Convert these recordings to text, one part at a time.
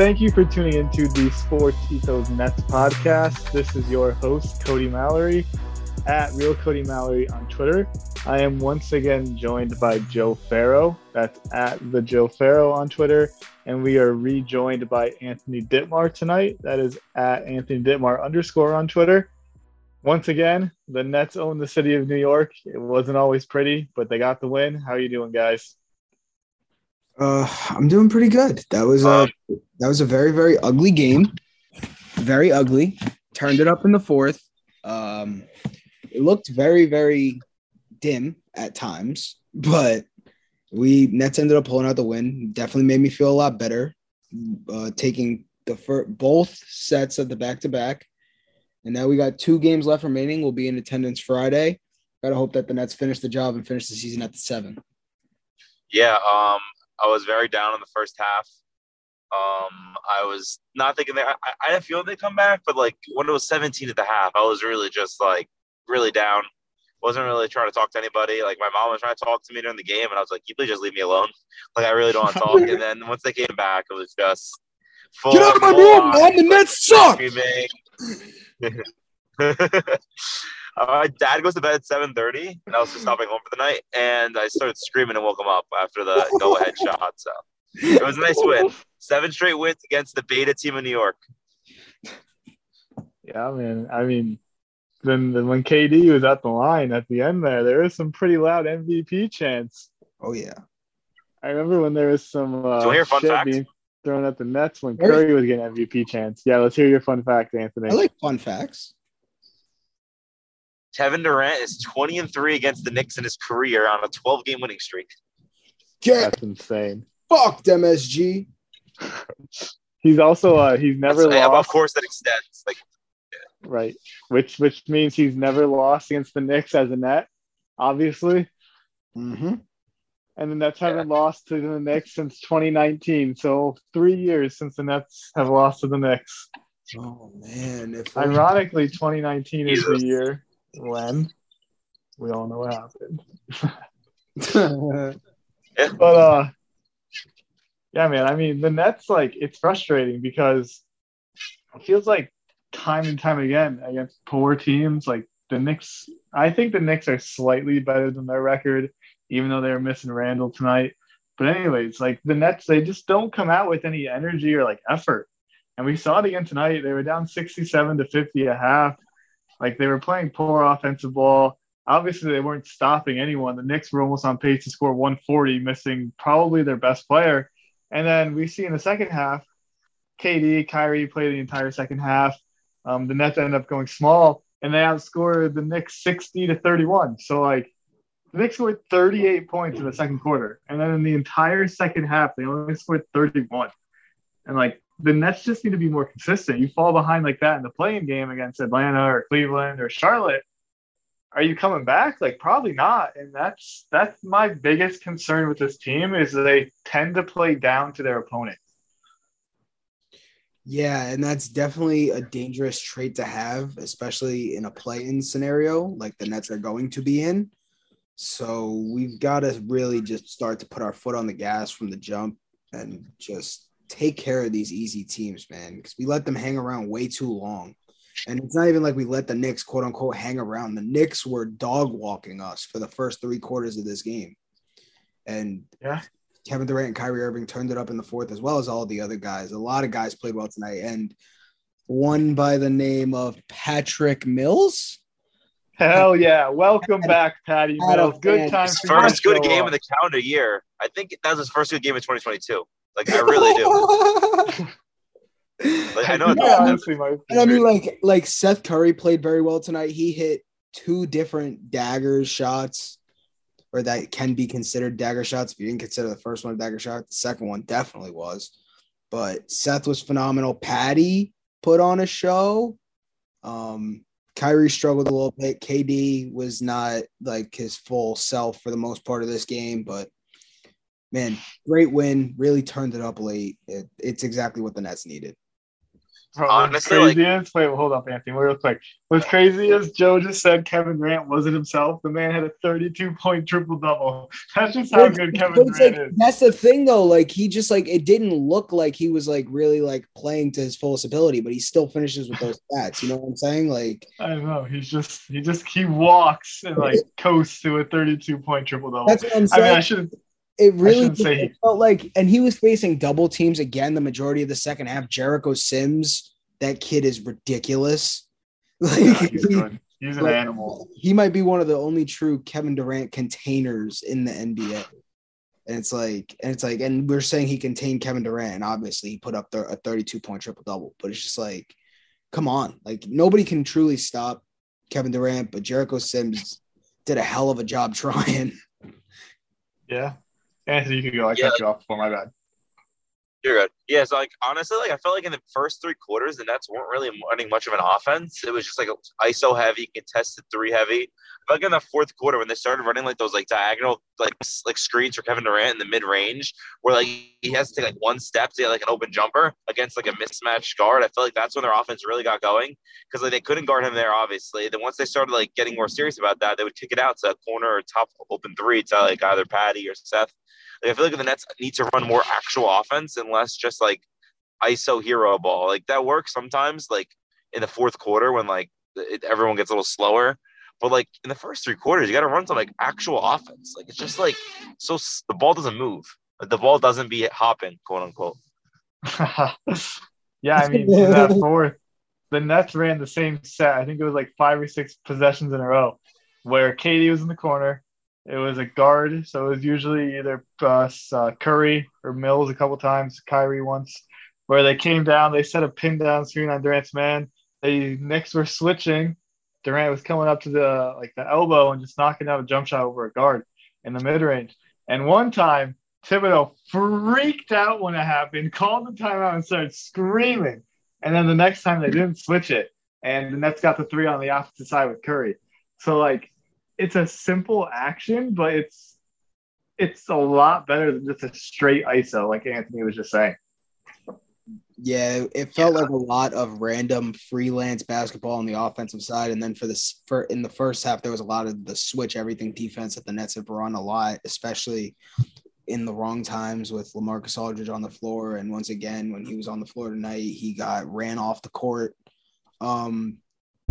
Thank you for tuning into the Sports Ethos Nets podcast. This is your host, Cody Mallory, at Real Cody Mallory on Twitter. I am once again joined by Joe Farrow. That's at the Joe Farrow on Twitter. And we are rejoined by Anthony Ditmar tonight. That is at Anthony Ditmar underscore on Twitter. Once again, the Nets own the city of New York. It wasn't always pretty, but they got the win. How are you doing, guys? Uh, I'm doing pretty good. That was a that was a very very ugly game, very ugly. Turned it up in the fourth. Um, it looked very very dim at times, but we Nets ended up pulling out the win. Definitely made me feel a lot better. Uh, taking the first, both sets of the back to back, and now we got two games left remaining. We'll be in attendance Friday. Gotta hope that the Nets finish the job and finish the season at the seven. Yeah, um, I was very down in the first half. Um, I was not thinking that I, I didn't feel they come back, but like when it was 17 at the half, I was really just like really down. Wasn't really trying to talk to anybody. Like my mom was trying to talk to me during the game, and I was like, you please just leave me alone? Like I really don't want to talk." and then once they came back, it was just full, get out of my room, man. The Nets suck. Uh, my dad goes to bed at 7.30, and I was just stopping home for the night, and I started screaming and woke him up after the go-ahead shot. So it was a nice win. Seven straight wins against the beta team of New York. Yeah, man. I mean, then, then when KD was at the line at the end there, there was some pretty loud MVP chants. Oh, yeah. I remember when there was some uh, shit fact? being thrown at the Nets when Curry was getting MVP chants. Yeah, let's hear your fun fact, Anthony. I like fun facts. Kevin Durant is 20 and 3 against the Knicks in his career on a 12 game winning streak. Get That's insane. fucked, MSG. He's also uh he's never That's- lost. Of course, that extends. Like, Right. Which which means he's never lost against the Knicks as a net, obviously. Mm-hmm. And the Nets haven't lost to the Knicks since 2019. So three years since the Nets have lost to the Knicks. Oh man, if Ironically, 2019 is the year when we all know what happened. But uh yeah, man, I mean the Nets like it's frustrating because it feels like time and time again against poor teams, like the Knicks I think the Knicks are slightly better than their record, even though they were missing Randle tonight. But anyways, like the Nets, they just don't come out with any energy or like effort. And we saw it again tonight. They were down 67 to 50 a half. Like they were playing poor offensive ball. Obviously, they weren't stopping anyone. The Knicks were almost on pace to score 140, missing probably their best player. And then we see in the second half, KD, Kyrie played the entire second half. Um, the Nets ended up going small, and they outscored the Knicks 60 to 31. So like the Knicks scored 38 points in the second quarter, and then in the entire second half, they only scored 31. And like the Nets just need to be more consistent. You fall behind like that in the playing game against Atlanta or Cleveland or Charlotte. Are you coming back? Like probably not. And that's that's my biggest concern with this team is they tend to play down to their opponent. Yeah, and that's definitely a dangerous trait to have, especially in a play-in scenario like the Nets are going to be in. So we've got to really just start to put our foot on the gas from the jump and just take care of these easy teams, man, because we let them hang around way too long. And it's not even like we let the Knicks, quote unquote, hang around. The Knicks were dog walking us for the first three quarters of this game. And yeah, Kevin Durant and Kyrie Irving turned it up in the fourth, as well as all the other guys. A lot of guys played well tonight. And one by the name of Patrick Mills. Hell yeah. Welcome back, Patty Mills. Good time. His first good game of the calendar year. I think that was his first good game of 2022. Like I really do. like, I know. Yeah, honestly, my and I mean, like, like Seth Curry played very well tonight. He hit two different dagger shots, or that can be considered dagger shots. If you didn't consider the first one a dagger shot, the second one definitely was. But Seth was phenomenal. Patty put on a show. Um, Kyrie struggled a little bit. KD was not like his full self for the most part of this game, but man, great win. Really turned it up late. It, it's exactly what the Nets needed. Bro, Honestly, crazy like, is, wait, hold up, Anthony, real quick. What's crazy is Joe just said Kevin Durant wasn't himself. The man had a 32 point triple double. That's just how good Kevin Durant like, is. That's the thing, though. Like, he just like it didn't look like he was like really like playing to his fullest ability, but he still finishes with those stats. You know what I'm saying? Like, I know he's just he just he walks and like coasts to a 32 point triple double. That's what I'm saying. I mean, I should it really it felt like, and he was facing double teams again the majority of the second half. Jericho Sims, that kid is ridiculous. Like yeah, he's, he's an like, animal. He might be one of the only true Kevin Durant containers in the NBA. And it's like, and it's like, and we're saying he contained Kevin Durant, and obviously he put up a 32 point triple double. But it's just like, come on, like nobody can truly stop Kevin Durant, but Jericho Sims did a hell of a job trying. Yeah, Anthony, you can go. I yeah. cut you off before my bad. You're good. Yeah, so like honestly, like I felt like in the first three quarters, the Nets weren't really running much of an offense. It was just like ISO heavy, contested three heavy. But like in the fourth quarter, when they started running like those like diagonal like like screens for Kevin Durant in the mid range, where like he has to take like one step to get like an open jumper against like a mismatched guard. I feel like that's when their offense really got going because like they couldn't guard him there, obviously. Then once they started like getting more serious about that, they would kick it out to a corner or top open three to like either Patty or Seth. Like I feel like the Nets need to run more actual offense and less just like ISO hero ball. Like that works sometimes, like in the fourth quarter when like it, everyone gets a little slower. But like in the first three quarters, you got to run some like actual offense. Like it's just like so the ball doesn't move. Like, the ball doesn't be hopping, quote unquote. yeah, I mean in that fourth, the Nets ran the same set. I think it was like five or six possessions in a row, where KD was in the corner, it was a guard, so it was usually either uh, Curry or Mills a couple times, Kyrie once, where they came down, they set a pin down screen on Durant's man. They next were switching. Durant was coming up to the like the elbow and just knocking out a jump shot over a guard in the mid range. And one time, Thibodeau freaked out when it happened, called the timeout, and started screaming. And then the next time they didn't switch it, and the Nets got the three on the opposite side with Curry. So like it's a simple action, but it's it's a lot better than just a straight ISO, like Anthony was just saying. Yeah, it felt yeah. like a lot of random freelance basketball on the offensive side, and then for this for in the first half, there was a lot of the switch everything defense that the Nets have run a lot, especially in the wrong times with LaMarcus Aldridge on the floor, and once again when he was on the floor tonight, he got ran off the court. Um,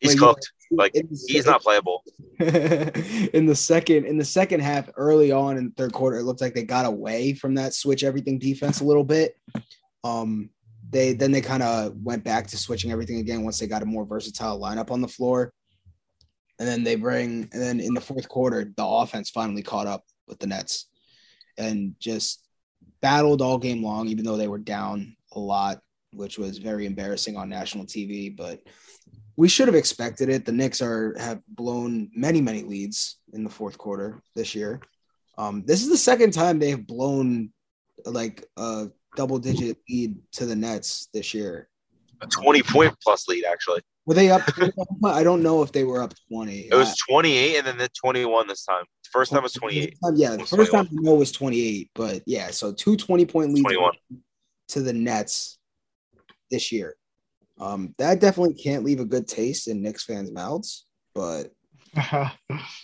He's cooked. Like he's second- not playable. in the second in the second half, early on in the third quarter, it looked like they got away from that switch everything defense a little bit. Um, they then they kind of went back to switching everything again once they got a more versatile lineup on the floor. And then they bring, and then in the fourth quarter, the offense finally caught up with the Nets and just battled all game long, even though they were down a lot, which was very embarrassing on national TV. But we should have expected it. The Knicks are have blown many, many leads in the fourth quarter this year. Um, this is the second time they have blown like a double digit lead to the Nets this year. A 20 point plus lead, actually. Were they up? I don't know if they were up 20. It was 28 and then the 21 this time. First time was 28. Yeah, the first time I know was 28, but yeah, so two 20 point leads 21. to the Nets this year. Um, that definitely can't leave a good taste in Knicks fans' mouths, but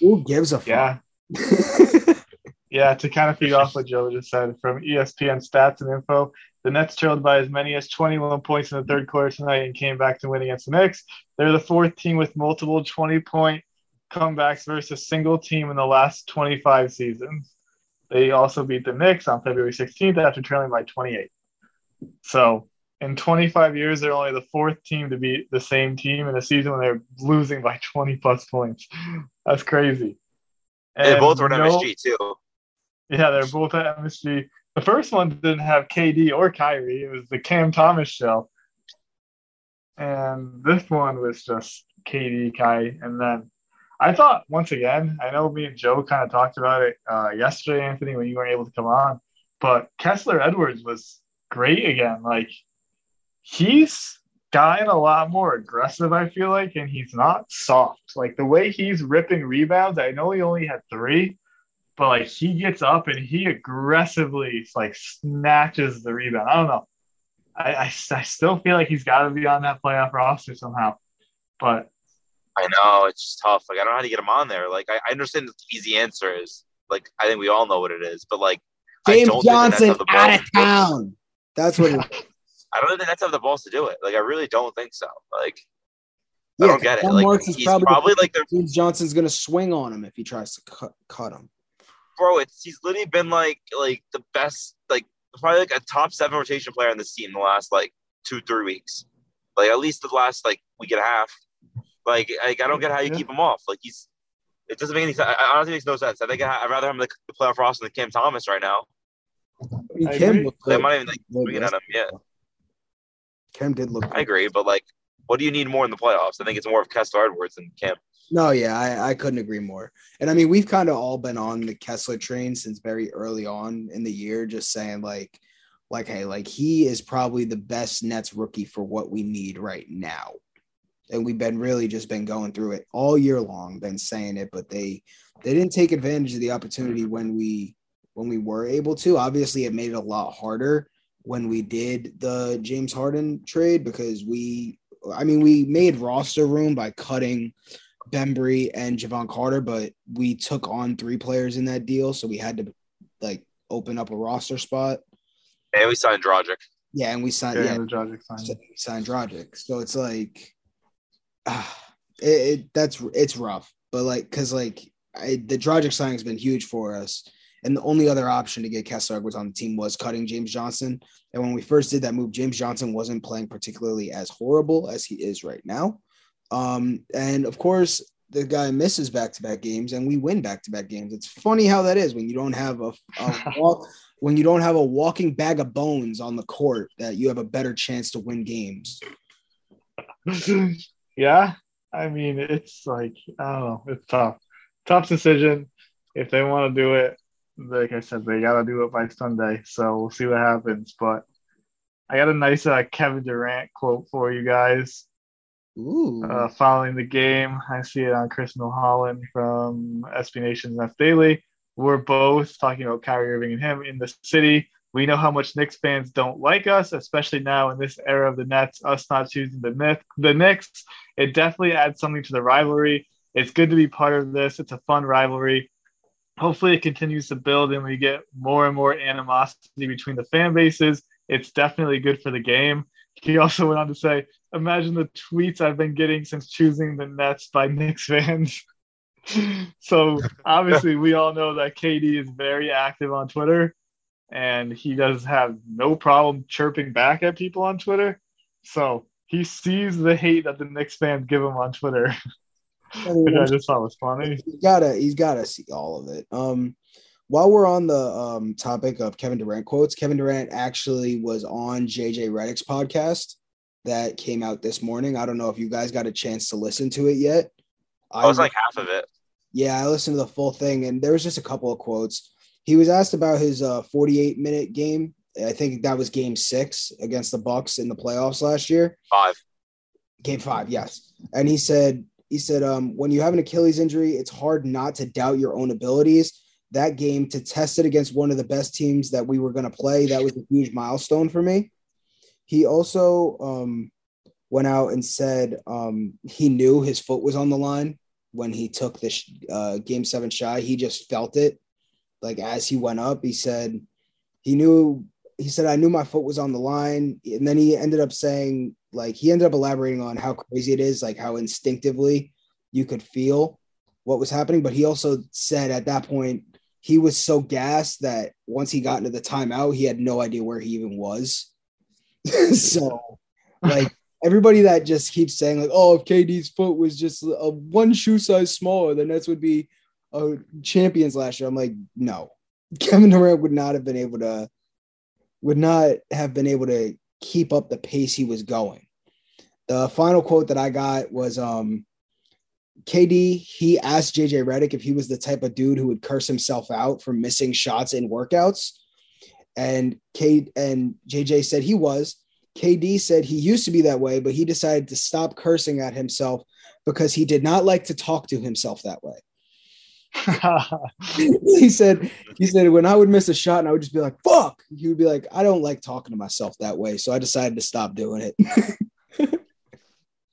who gives a fuck? yeah. Yeah, to kind of feed off what Joe just said from ESPN stats and info, the Nets trailed by as many as 21 points in the third quarter tonight and came back to win against the Knicks. They're the fourth team with multiple 20 point comebacks versus a single team in the last 25 seasons. They also beat the Knicks on February 16th after trailing by 28. So in 25 years, they're only the fourth team to beat the same team in a season when they're losing by 20 plus points. That's crazy. And they both were at no- MSG too. yeah, they're both at MSG. The first one didn't have KD or Kyrie. It was the Cam Thomas show. And this one was just KD, Kai. And then I thought, once again, I know me and Joe kind of talked about it uh, yesterday, Anthony, when you weren't able to come on, but Kessler Edwards was great again. Like, he's gotten a lot more aggressive, I feel like, and he's not soft. Like, the way he's ripping rebounds, I know he only had three, but like he gets up and he aggressively like snatches the rebound. I don't know. I, I, I still feel like he's got to be on that playoff roster somehow. But I know it's just tough. Like I don't know how to get him on there. Like I, I understand the easy answer is like I think we all know what it is, but like I James don't think the Nets Johnson have the out of town. That's what. It, I don't think the Nets have the balls to do it. Like I really don't think so. Like yeah, I don't get it. Kyle Like Marks is he's probably, probably, like their James Johnson's gonna swing on him if he tries to cut cut him. bro. It's he's literally been like like the best like probably like a top seven rotation player on this team the last like two three weeks. Like at least the last like week and a half. Like like I don't get how you Yeah. keep him off. Like he's it doesn't make any sense. I, I honestly makes no sense. I think I, I'd rather have him like the playoff roster than Cam Thomas right now. I mean, I Kim agree. looked They might even like Good swinging at him. Yeah, Kim did look. I agree. But like, what do you need more in the playoffs? I think it's more of Kessler Edwards than Cam. No, yeah, I, I couldn't agree more. And I mean, we've kind of all been on the Kessler train since very early on in the year, just saying like, like, hey, like he is probably the best Nets rookie for what we need right now. And we've been really just been going through it all year long, been saying it, but they they didn't take advantage of the opportunity when we when we were able to. Obviously, it made it a lot harder when we did the James Harden trade because we I mean, we made roster room by cutting Bembry and Jevon Carter, but we took on three players in that deal, so we had to like open up a roster spot. And we signed Dragic. Yeah, and we signed. yeah, Yeah, the Dragic so signing. we signed Dragic. So it's like, ah, it, it that's it's rough, but like because like I, the Dragic signing's been huge for us, And the only other option to get Kessler Edwards on the team was cutting James Johnson. And when we first did that move, James Johnson wasn't playing particularly as horrible as he is right now. Um, and of course, the guy misses back to back games and we win back to back games. It's funny how that is when you don't have a, a walk, when you don't have a walking bag of bones on the court that you have a better chance to win games. yeah, I mean it's like I don't know, it's tough, tough decision. If they want to do it, like I said, they got to do it by Sunday. So we'll see what happens. But I got a nice uh, Kevin Durant quote for you guys. Ooh. Uh, following the game, I see it on Chris Milholland from SB Nation's Nets Daily. We're both talking about Kyrie Irving and him in the city. We know how much Knicks fans don't like us, especially now in this era of the Nets, us not choosing the myth, the Knicks. It definitely adds something to the rivalry. It's good to be part of this. It's a fun rivalry. Hopefully, it continues to build and we get more and more animosity between the fan bases. It's definitely good for the game. He also went on to say, Imagine the tweets I've been getting since choosing the Nets by Knicks fans. so obviously, we all know that KD is very active on Twitter, and he does have no problem chirping back at people on Twitter. So he sees the hate that the Knicks fans give him on Twitter, which I just thought was funny. He's gotta, he's gotta see all of it. Um, while we're on the um, topic of Kevin Durant quotes, Kevin Durant actually was on JJ Redick's podcast that came out this morning. I don't know if you guys got a chance to listen to it yet. I was like half of it. Yeah, I listened to the full thing, and there was just a couple of quotes. He was asked about his uh, 48 minute game. I think that was game six against the Bucks in the playoffs last year. Five. Game five, yes. And he said, he said, um, when you have an Achilles injury, it's hard not to doubt your own abilities. That game to test it against one of the best teams that we were going to play, that was a huge milestone for me. He also um, went out and said um, he knew his foot was on the line when he took this uh, game seven shy. He just felt it. Like as he went up, he said he knew. He said, "I knew my foot was on the line," and then he ended up saying, like, he ended up elaborating on how crazy it is, like how instinctively you could feel what was happening. But he also said at that point he was so gassed that once he got into the timeout, he had no idea where he even was. so, like everybody that just keeps saying like, "Oh, if KD's foot was just a one shoe size smaller, the Nets would be champions last year." I'm like, no, Kevin Durant would not have been able to, would not have been able to keep up the pace he was going. The final quote that I got was, um, KD, he asked JJ Redick if he was the type of dude who would curse himself out for missing shots in workouts. And K and JJ said he was. KD said he used to be that way, but he decided to stop cursing at himself because he did not like to talk to himself that way. he said, he said, when I would miss a shot and I would just be like, fuck, he would be like, I don't like talking to myself that way. So I decided to stop doing it.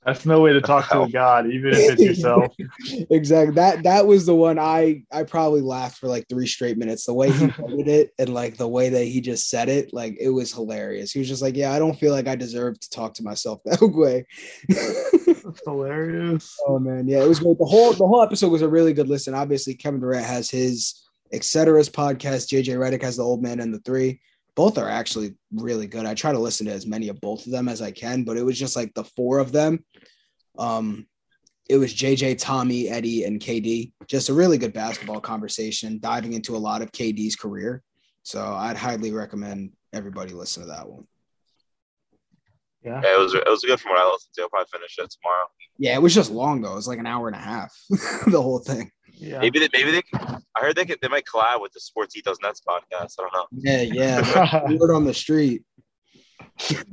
That's no way to talk to a god, even if it's yourself. exactly. That that was the one I I probably laughed for like three straight minutes. The way he did it and like the way that he just said it, like it was hilarious. He was just like, "Yeah, I don't feel like I deserve to talk to myself that way." That's hilarious. Oh man, yeah, it was great. The whole the whole episode was a really good listen. Obviously, Kevin Durant has his Etceteras podcast. JJ Redick has the Old Man and the Three both are actually really good. I try to listen to as many of both of them as I can, but it was just like the four of them. Um, it was JJ, Tommy, Eddie, and KD. Just a really good basketball conversation, diving into a lot of KD's career. So I'd highly recommend everybody listen to that one. Yeah. yeah, it was it was good from what I listened to. I'll probably finish it tomorrow. Yeah, it was just long though. It was like an hour and a half, the whole thing. Yeah. Maybe they maybe they. I heard they could, they might collab with the Sports Ethos Nets podcast. I don't know. Yeah, yeah. Word on the street.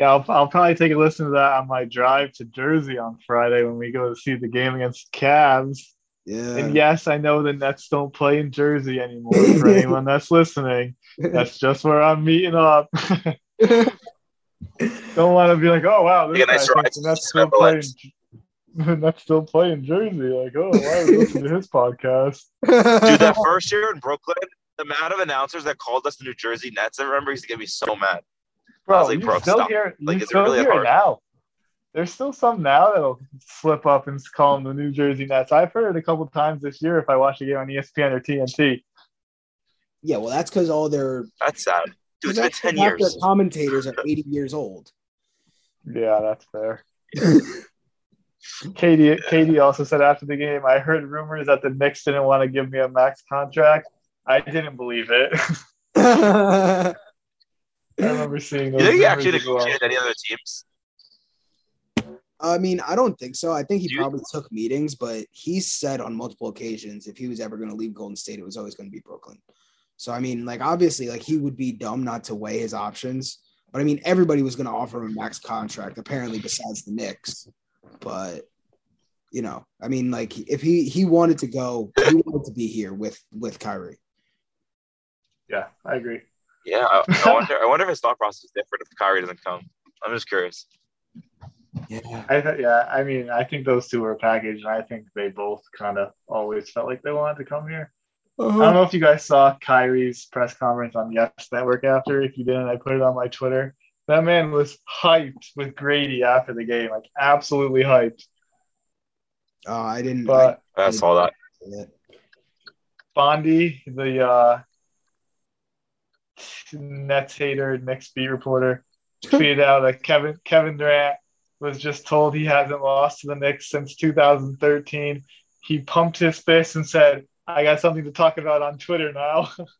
Yeah, I'll, I'll probably take a listen to that on my drive to Jersey on Friday when we go to see the game against Cavs. Yeah. And yes, I know the Nets don't play in Jersey anymore. For anyone that's listening, that's just where I'm meeting up. don't want to be like, oh wow, this Yeah, guy nice thinks the Nets still play. In, the Nets still play in Jersey. Like, oh, why would I listen to his podcast? Dude, that first year in Brooklyn, the amount of announcers that called us the New Jersey Nets, I remember used to get me so mad. I Bro, was like, you bro, still stop. hear, Like, is it really that hear hard? now. There's still some now that'll slip up and call them the New Jersey Nets. I've heard it a couple times this year if I watch a game on ESPN or TNT. Yeah, well, that's because all their That's sad. Dude, it's been that's 'cause 10 half years. Their commentators are 80 years old. Yeah, that's fair. KD KD also said after the game, I heard rumors that the Knicks didn't want to give me a max contract. I didn't believe it. I remember seeing those. You think he actually as well. negotiated any other teams? I mean, I don't think so. I think he Do probably took meetings, but he said on multiple occasions if he was ever going to leave Golden State, it was always going to be Brooklyn. So I mean, like obviously, like he would be dumb not to weigh his options. But I mean, everybody was going to offer him a max contract, apparently, besides the Knicks. But you know, I mean, like if he he wanted to go, he wanted to be here with with Kyrie. Yeah, I agree. Yeah, I, I wonder. I wonder if his thought process is different if Kyrie doesn't come. I'm just curious. Yeah, I th- yeah, I mean, I think those two were a package, and I think they both kind of always felt like they wanted to come here. I Uh-huh. don't know if you guys saw Kyrie's press conference on Yes Network after. If you didn't, I put it on my Twitter. That man was hyped with Grady after the game, like absolutely hyped. Oh, I didn't. But I saw that. I, Bondy, the uh, Nets hater, Knicks beat reporter, tweeted out that Kevin Kevin Durant was just told he hasn't lost to the Knicks since 2013. He pumped his fist and said, "I got something to talk about on Twitter now."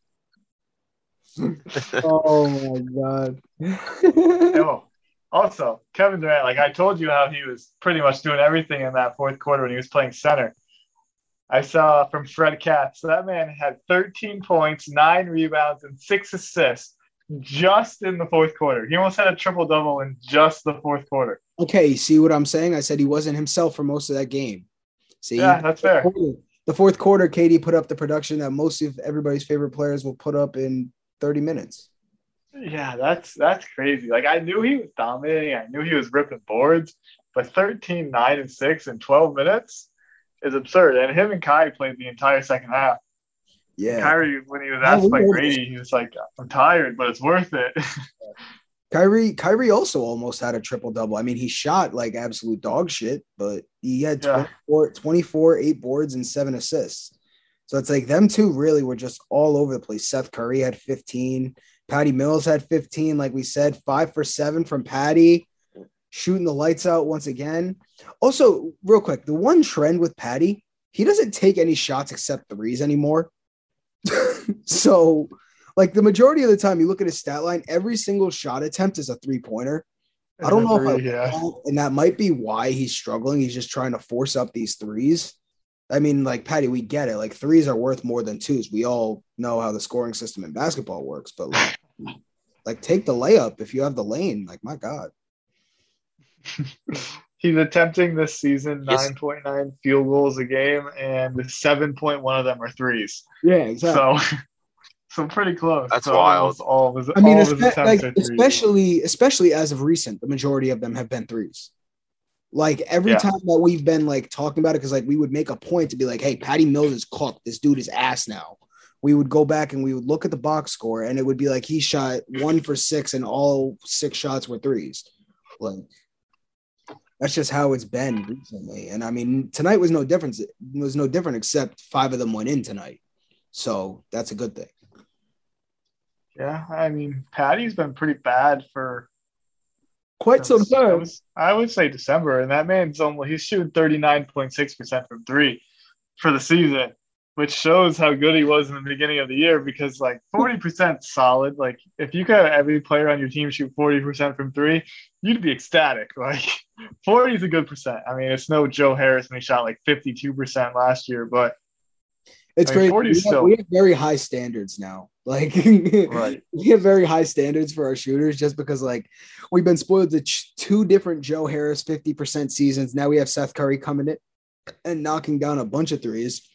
oh my god. also, Kevin Durant, like I told you how he was pretty much doing everything in that fourth quarter when he was playing center. I saw from Fred Katz, that man had 13 points, nine rebounds, and six assists just in the fourth quarter. He almost had a triple double in just the fourth quarter. Okay, see what I'm saying? I said he wasn't himself for most of that game. See, Yeah, that's fair. The fourth quarter, KD put up the production that most of everybody's favorite players will put up in 30 minutes. Yeah, that's that's crazy. Like I knew he was dominating, I knew he was ripping boards, but 13, 9, and 6 in 12 minutes is absurd. And him and Kai played the entire second half. Yeah. Kyrie, when he was asked by. Grady, he was like, I'm tired, but it's worth it. Kyrie, Kyrie also almost had a triple double. I mean, he shot like absolute dog shit, but he had Yeah. 24, 24, eight boards, and seven assists. So it's like them two really were just all over the place. Seth Curry had 15. Patty Mills had 15. Like we said, five for seven from Patty, shooting the lights out once again. Also, real quick, the one trend with Patty, he doesn't take any shots except threes anymore. so, like the majority of the time, you look at his stat line, every single shot attempt is a three pointer. I don't know if I, yeah. and that might be why he's struggling. He's just trying to force up these threes. I mean, like Patty, we get it. Like threes are worth more than twos. We all know how the scoring system in basketball works, but like, like take the layup if you have the lane. Like, my God. He's attempting this season Yes. 9.9 field goals a game, and 7.1 of them are threes. Yeah, So, so pretty close. That's So wild. almost All of his, I mean, all of his espe- like, especially especially as of recent, the majority of them have been threes. Like every Yeah. time that we've been like talking about it, because like we would make a point to be like, "Hey, Patty Mills is cooked. This dude is ass now." We would go back and we would look at the box score, and it would be like he shot one for six, and all six shots were threes. Like that's just how it's been recently. And I mean, tonight was no difference. It was no different, except five of them went in tonight. So that's a good thing. Yeah, I mean, Patty's been pretty bad for Quite some I, time. I would say December, and that man's almost he's shooting 39.6% from three for the season, which shows how good he was in the beginning of the year because like hmm. 40% solid. Like if you could have every player on your team shoot 40% from three, you'd be ecstatic. Like 40 is a good percent. I mean, it's no Joe Harris when he shot like 52% last year, but It's I mean, great. We have, we have very high standards now. Like Right. we have very high standards for our shooters just because like we've been spoiled to ch- two different Joe Harris 50% seasons. Now we have Seth Curry coming in and knocking down a bunch of threes.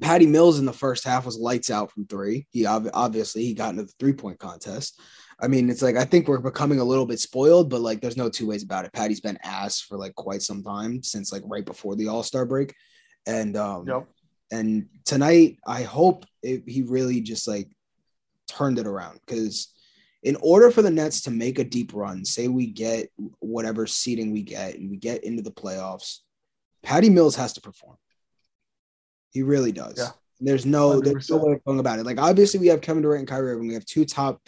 Patty Mills in the first half was lights out from three. He ob- obviously he got into the three point contest. I mean, it's like I think we're becoming a little bit spoiled, but like there's no two ways about it. Patty's been ass for like quite some time since like right before the All Star break, and um, Yep. And tonight I hope it, he really just like turned it around because in order for the Nets to make a deep run, say we get whatever seeding we get and we get into the playoffs, Patty Mills has to perform. He really does. Yeah. There's no there's no way of going about it. Like obviously we have Kevin Durant and Kyrie Irving. We have two top,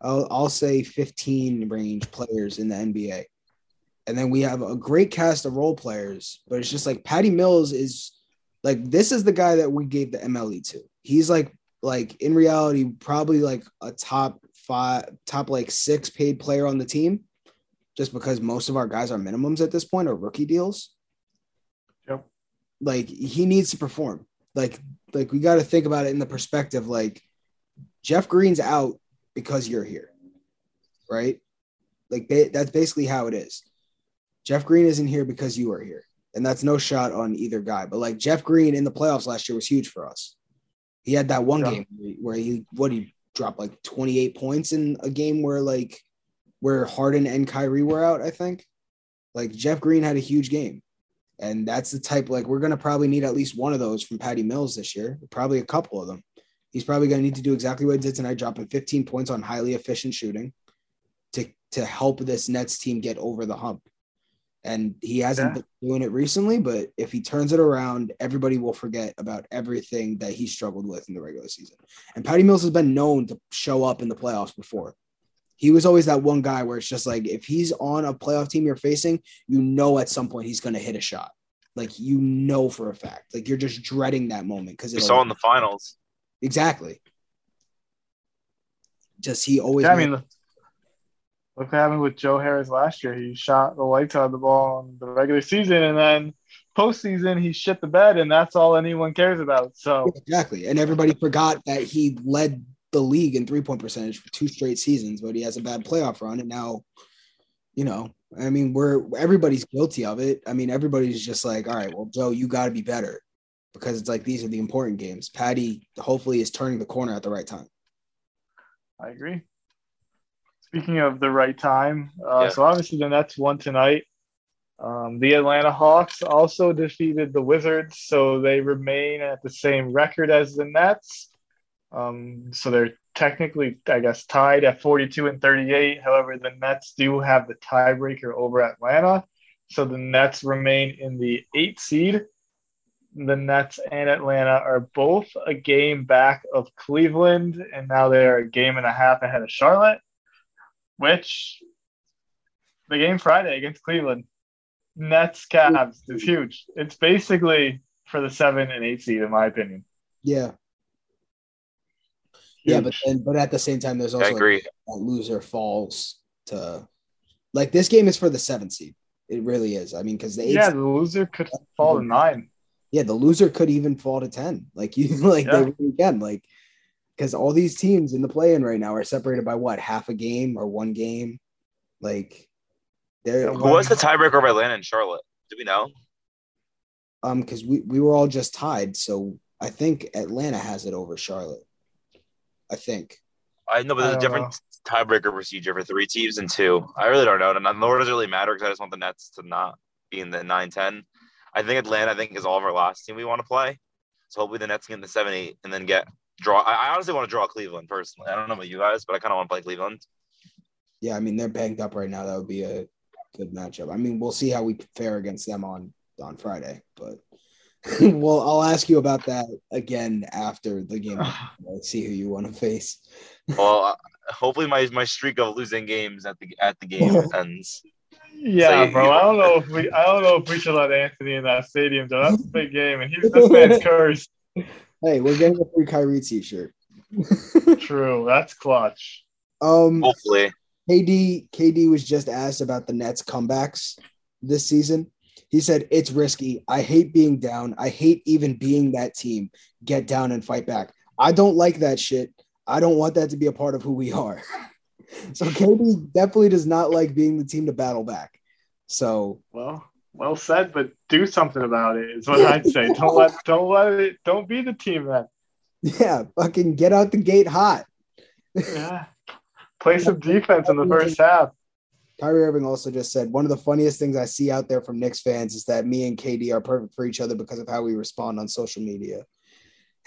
I'll, I'll say 15 range players in the NBA, and then we have a great cast of role players. But it's just like Patty Mills is like this is the guy that we gave the MLE to. He's like like in reality probably like a top five, top like six paid player on the team, just because most of our guys are minimums at this point or rookie deals. Yep. Like he needs to perform. Like like we got to think about it in the perspective like Jeff Green's out because you're here, right? Like they, that's basically how it is. Jeff Green isn't here because you are here, and that's no shot on either guy. But like Jeff Green in the playoffs last year was huge for us. He had that one Yeah. game where he what he dropped like 28 points in a game where like where Harden and Kyrie were out. I think like Jeff Green had a huge game. And that's the type like we're gonna probably need at least one of those from Patty Mills this year, probably a couple of them. He's probably gonna need to do exactly what he did tonight, dropping 15 points on highly efficient shooting to to help this Nets team get over the hump. And he hasn't Yeah. been doing it recently, but if he turns it around, everybody will forget about everything that he struggled with in the regular season. And Patty Mills has been known to show up in the playoffs before. He was always that one guy where it's just like if he's on a playoff team you're facing, you know at some point he's going to hit a shot. Like you know for a fact. Like you're just dreading that moment because We saw in the finals. exactly. Just he always. Yeah, I mean, look what happened with Joe Harris last year. He shot the lights out of the ball in the regular season, and then postseason he shit the bed, and that's all anyone cares about. So exactly, and everybody forgot that he led the league in three point percentage for two straight seasons, but he has a bad playoff run, and now, you know, I mean, we're everybody's guilty of it. I mean, everybody's just like, all right, well, Joe, you got to be better because it's like these are the important games. Patty hopefully is turning the corner at the right time. I agree. Speaking of the right time, uh, Yeah. so obviously the Nets won tonight. Um, the Atlanta Hawks also defeated the Wizards, so they remain at the same record as the Nets. Um, so they're technically, I guess, tied at 42 and 38. However, the Nets do have the tiebreaker over Atlanta, so the Nets remain in the eight seed. The Nets and Atlanta are both a game back of Cleveland, and now they are a game and a half ahead of Charlotte, which the game Friday against Cleveland, Nets Cavs is huge. It's basically for the seven and eight seed, in my opinion. Yeah. Yeah, but then, but at the same time, there's also I agree. that loser falls to like this game is for the seven seed. It really is. I mean, because the eight, yeah, yeah, the loser could fall to nine. yeah, the loser could even fall to ten. Like you, like Yeah. they really can. Like because all these teams in the play-in right now are separated by what half a game or one game. Like they're Who was the tiebreaker of Atlanta and Charlotte? Do we know? um because we we were all just tied. So I think Atlanta has it over Charlotte. I think. I know, but there's a don't different tiebreaker procedure for three teams and two. I really don't know. And nor does it really matter because I just want the Nets to not be in the 9 10. I think Atlanta, I think, is all of our last team we want to play. So hopefully the Nets get in the 7 8 and then get draw. I, I honestly want to draw Cleveland personally. I don't know about you guys, but I kind of want to play Cleveland. Yeah, I mean they're banged up right now. That would be a good matchup. I mean, we'll see how we fare against them on on Friday, but well, I'll ask you about that again after the game. Let's see who you want to face. Well, uh, hopefully my, my streak of losing games at the at the game ends. Yeah, So- bro. I don't know if we I don't know if we should let Anthony in that stadium, though. That's a big game, and he's this man's cursed. Hey, we're getting a free Kyrie t-shirt. True, that's clutch. um, Hopefully, KD KD was just asked about the Nets comebacks this season. He said it's risky. I hate being down. I hate even being that team. Get down and fight back. I don't like that shit. I don't want that to be a part of who we are. so KD definitely does not like being the team to battle back. So Well, well said, but do something about it. Is what I'd say. Don't let don't let it. Don't be the team that. yeah, fucking get out the gate hot. Yeah. Play some defense in the first half. Kyrie Irving also just said one of the funniest things I see out there from Knicks fans is that me and KD are perfect for each other because of how we respond on social media.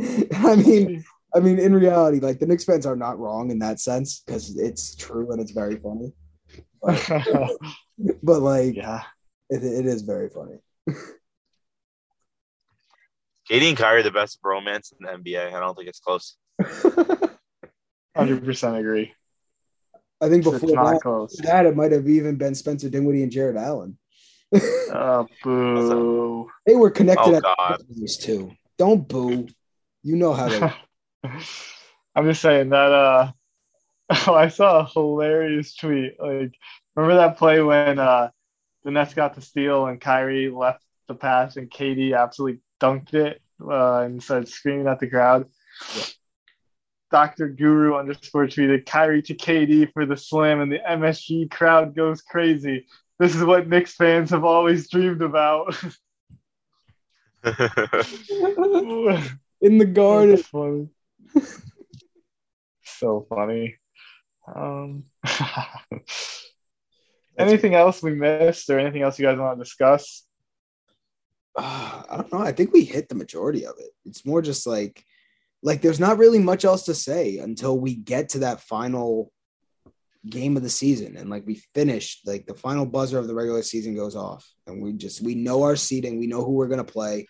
I mean, I mean, in reality, like the Knicks fans are not wrong in that sense because it's true and it's very funny. But, but like, yeah. it, it is very funny. KD and Kyrie are the best romance in the NBA. I don't think it's close. Hundred percent agree. I think before not that, close. that, it might have even been Spencer Dinwiddie and Jarrett Allen. Oh, boo. they were connected Oh, at God. these two. Don't boo. You know how they. I'm just saying that. Uh, oh, I saw a hilarious tweet. Like, remember that play when uh, the Nets got the steal and Kyrie left the pass and KD absolutely dunked it uh, and started screaming at the crowd. Yeah. Dr. Guru underscore tweeted Kyrie to KD for the slam, and the MSG crowd goes crazy. This is what Knicks fans have always dreamed about. In the garden. Funny. so funny. Um, anything else we missed, or anything else you guys want to discuss? Uh, I don't know. I think we hit the majority of it. It's more just like, like there's not really much else to say until we get to that final game of the season and like we finish like the final buzzer of the regular season goes off and we just we know our seeding we know who we're going to play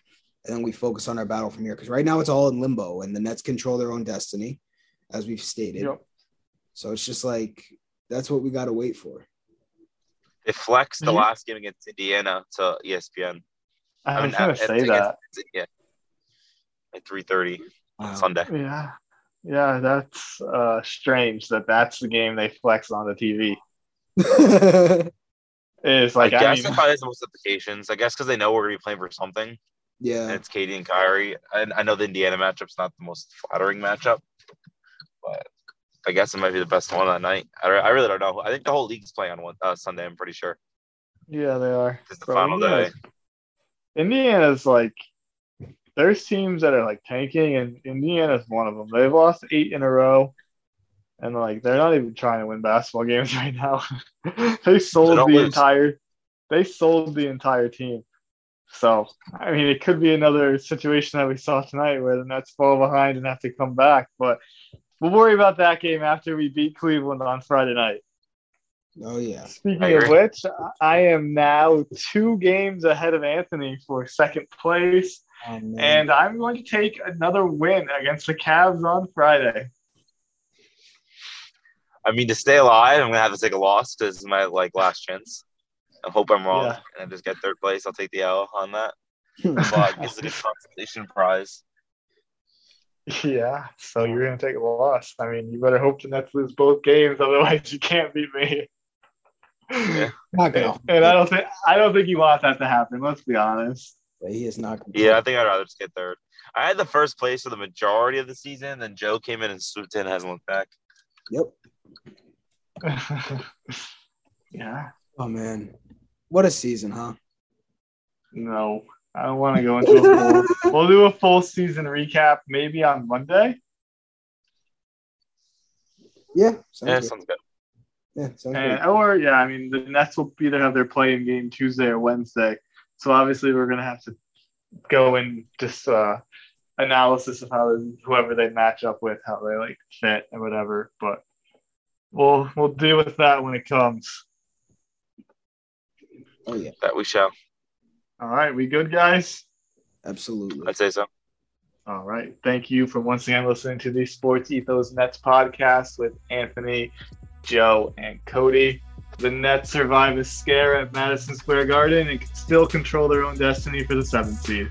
and then we focus on our battle from here because right now it's all in limbo and the nets control their own destiny as we've stated Yep. so it's just like that's what we got to wait for They flexed the last game against Indiana to ESPN. I, was mean, gonna at- say against- that. Yeah. At 3:30 Wow. Sunday. Yeah, yeah, that's uh, strange that that's the game they flex on the TV. It's like I I, guess mean, that probably has the most implications. I guess because they know we're gonna be playing for something, and yeah it's KD and Kyrie. And I know the Indiana matchup's not the most flattering matchup, but I guess it might be the best one that night. I, I really don't know. I think the whole league's playing on one uh, Sunday. I'm pretty sure yeah, they are. it's the Bro, final day. Indiana's- like there's teams that are like tanking, and Indiana's one of them. They've lost eight in a row, and like they're not even trying to win basketball games right now. they sold don't the lose. entire, they sold the entire team. So I mean, it could be another situation that we saw tonight where the Nets fall behind and have to come back. But we'll worry about that game after we beat Cleveland on Friday night. oh yeah Speaking of which, I am now two games ahead of Anthony for second place, Oh, and I'm going to take another win against the Cavs on Friday. I mean, to stay alive, I'm gonna have to take a loss because it's my like last chance. I hope I'm wrong Yeah. and I just get third place. I'll take the L on that. But it's a good consolation prize. Yeah, so you're going to take a loss. I mean, you better hope the Nets lose both games, otherwise you can't beat me. Yeah. not gonna And I don't think I don't think you want that to happen. Let's be honest. But he is not gonna Yeah, I think I'd rather just get third. I had the first place for the majority of the season, then Joe came in and swooped in and hasn't looked back. yep yeah. oh man what a season huh No, I don't want to go into a full. we'll do a full season recap maybe on Monday. yeah sounds Yeah, good. sounds good. yeah sounds And, good. or yeah, I mean the Nets will either have their play-in game Tuesday or Wednesday. So obviously we're gonna have to go in just uh, analysis of how whoever they match up with, how they like fit and whatever. But we'll we'll deal with that when it comes. oh yeah That we shall. All right, we good guys? absolutely I'd say so. All right. Thank you for once again listening to the Sports Ethos Nets podcast with Anthony, Joe, and Cody. The Nets survive a scare at Madison Square Garden and can still control their own destiny for the seventh seed.